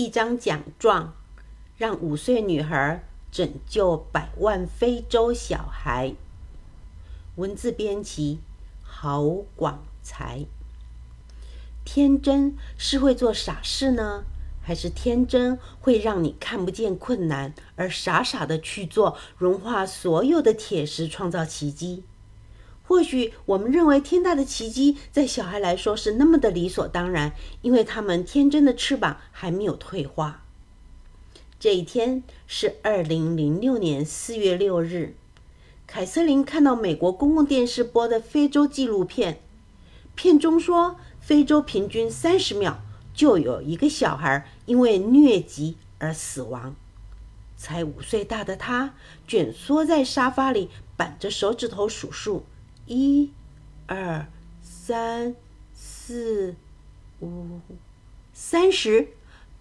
一张奖状，让五岁女孩拯救百万非洲小孩。文字编辑郝广才。天真是会做傻事呢，还是天真会让你看不见困难，而傻傻的去做，融化所有的铁石，创造奇迹？或许我们认为天大的奇迹，在小孩来说是那么的理所当然，因为他们天真的翅膀还没有退化。这一天是二零零六年四月六日，凯瑟琳看到美国公共电视播的非洲纪录片，片中说。非洲平均三十秒就有一个小孩因为疟疾而死亡。才五岁大的他蜷缩在沙发里，板着手指头数数：一、二、三、四、五、三十。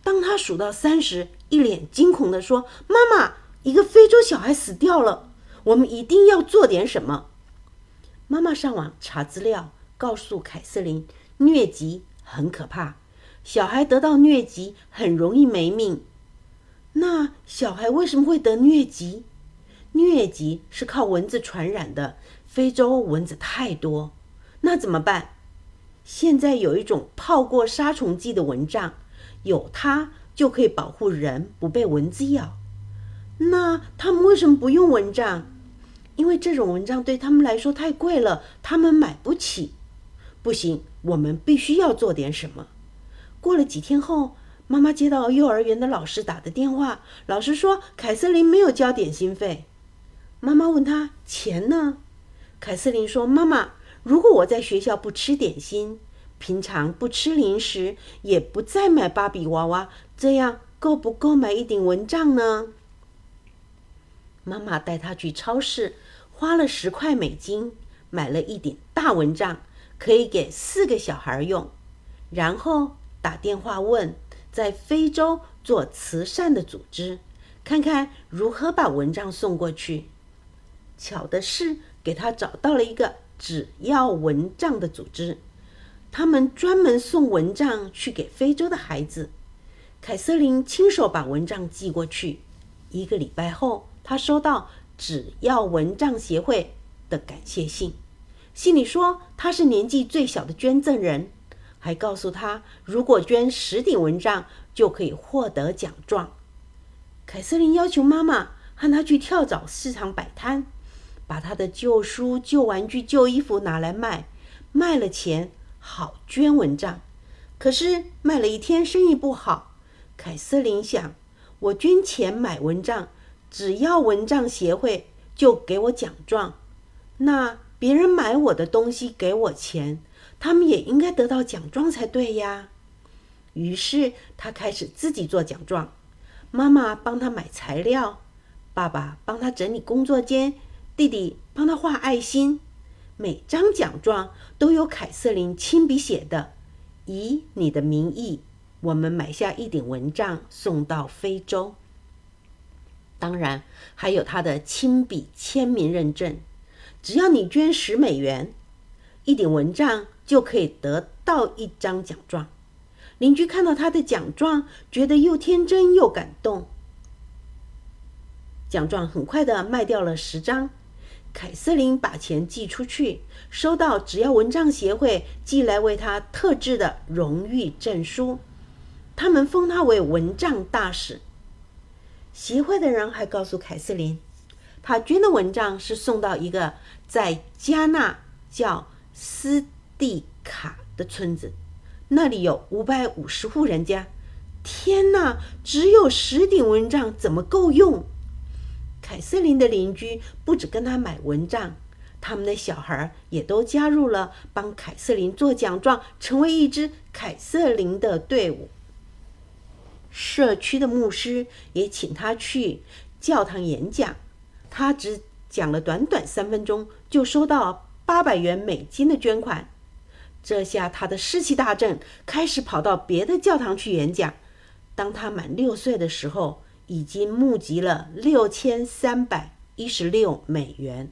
当他数到三十，一脸惊恐地说：“妈妈，一个非洲小孩死掉了，我们一定要做点什么。”妈妈上网查资料，告诉凯瑟琳。疟疾很可怕，小孩得到疟疾很容易没命。那小孩为什么会得疟疾？疟疾是靠蚊子传染的，非洲蚊子太多，那怎么办？现在有一种泡过杀虫剂的蚊帐，有它就可以保护人不被蚊子咬。那他们为什么不用蚊帐？因为这种蚊帐对他们来说太贵了，他们买不起。不行，我们必须要做点什么。过了几天后，妈妈接到幼儿园的老师打的电话，老师说凯瑟琳没有交点心费。妈妈问他钱呢？凯瑟琳说：“妈妈，如果我在学校不吃点心，平常不吃零食，也不再买芭比娃娃，这样够不够买一顶蚊帐呢？”妈妈带他去超市，花了十块美金买了一顶大蚊帐。可以给四个小孩用，然后打电话问在非洲做慈善的组织，看看如何把蚊帐送过去。巧的是，给他找到了一个只要蚊帐的组织，他们专门送蚊帐去给非洲的孩子。凯瑟琳亲手把蚊帐寄过去。一个礼拜后，他收到只要蚊帐协会的感谢信。信里说他是年纪最小的捐赠人，还告诉他如果捐十顶蚊帐就可以获得奖状。凯瑟琳要求妈妈和他去跳蚤市场摆摊，把他的旧书、旧玩具、旧衣服拿来卖，卖了钱好捐蚊帐。可是卖了一天生意不好，凯瑟琳想：我捐钱买蚊帐，只要蚊帐协会就给我奖状，那。别人买我的东西给我钱，他们也应该得到奖状才对呀。于是他开始自己做奖状，妈妈帮他买材料，爸爸帮他整理工作间，弟弟帮他画爱心。每张奖状都有凯瑟琳亲笔写的，以你的名义，我们买下一顶蚊帐送到非洲。当然还有他的亲笔签名认证。只要你捐十美元，一顶蚊帐就可以得到一张奖状。邻居看到他的奖状，觉得又天真又感动。奖状很快的卖掉了十张。凯瑟琳把钱寄出去，收到只要蚊帐协会寄来为他特制的荣誉证书，他们封他为蚊帐大使。协会的人还告诉凯瑟琳。他捐的蚊帐是送到一个在加纳叫斯蒂卡的村子，那里有五百五十户人家。天哪，只有十顶蚊帐怎么够用？凯瑟琳的邻居不止跟他买蚊帐，他们的小孩也都加入了帮凯瑟琳做奖状，成为一支凯瑟琳的队伍。社区的牧师也请他去教堂演讲。他只讲了短短三分钟，就收到八百元美金的捐款。这下他的士气大振，开始跑到别的教堂去演讲。当他满六岁的时候，已经募集了六千三百一十六美元。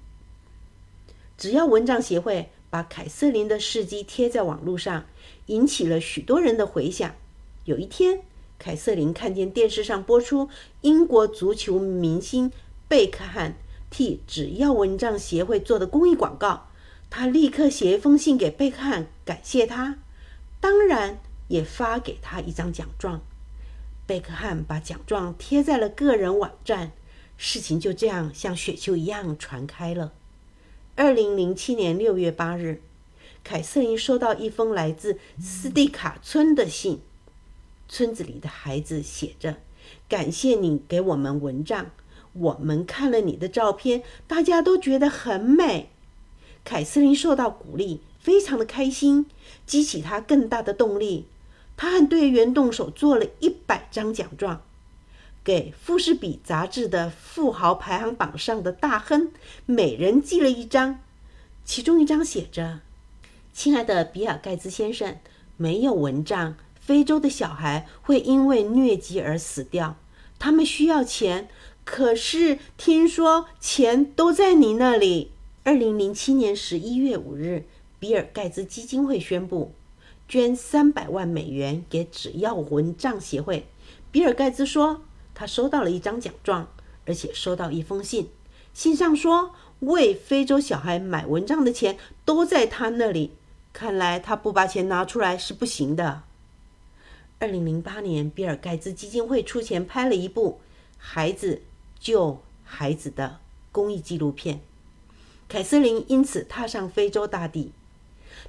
只要蚊帐协会把凯瑟琳的事迹贴在网络上，引起了许多人的回响。有一天，凯瑟琳看见电视上播出英国足球明星贝克汉替只要蚊帐协会做的公益广告，她立刻写一封信给贝克汉，感谢他，当然也发给他一张奖状。贝克汉把奖状贴在了个人网站，事情就这样像雪球一样传开了。二零零七年六月八日，凯瑟琳收到一封来自斯蒂卡村的信。村子里的孩子写着：“感谢你给我们蚊帐，我们看了你的照片，大家都觉得很美。”凯瑟琳受到鼓励，非常的开心，激起她更大的动力。他和队员动手做了一百张奖状，给《富士比》杂志的富豪排行榜上的大亨每人寄了一张，其中一张写着：“亲爱的比尔盖茨先生，没有蚊帐。”非洲的小孩会因为疟疾而死掉，他们需要钱，可是听说钱都在你那里。二零零七年十一月五日，比尔盖茨基金会宣布捐三百万美元给只要蚊帐协会。比尔盖茨说，他收到了一张奖状，而且收到一封信，信上说为非洲小孩买蚊帐的钱都在他那里。看来他不把钱拿出来是不行的。二零零八年，比尔盖茨基金会出钱拍了一部《孩子救孩子》的公益纪录片。凯瑟琳因此踏上非洲大地。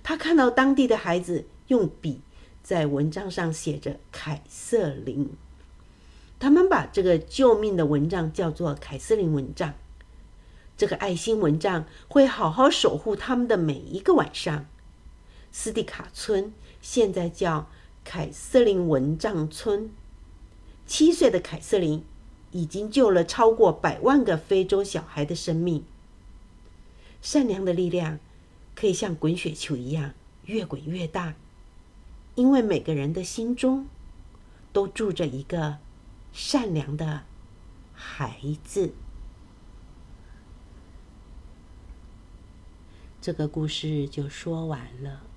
她看到当地的孩子用笔在蚊帐上写着“凯瑟琳”，他们把这个救命的蚊帐叫做“凯瑟琳蚊帐”。这个爱心蚊帐会好好守护他们的每一个晚上。斯蒂卡村现在叫。凯瑟琳蚊帐村，七岁的凯瑟琳已经救了超过百万个非洲小孩的生命。善良的力量可以像滚雪球一样越滚越大，因为每个人的心中都住着一个善良的孩子。这个故事就说完了。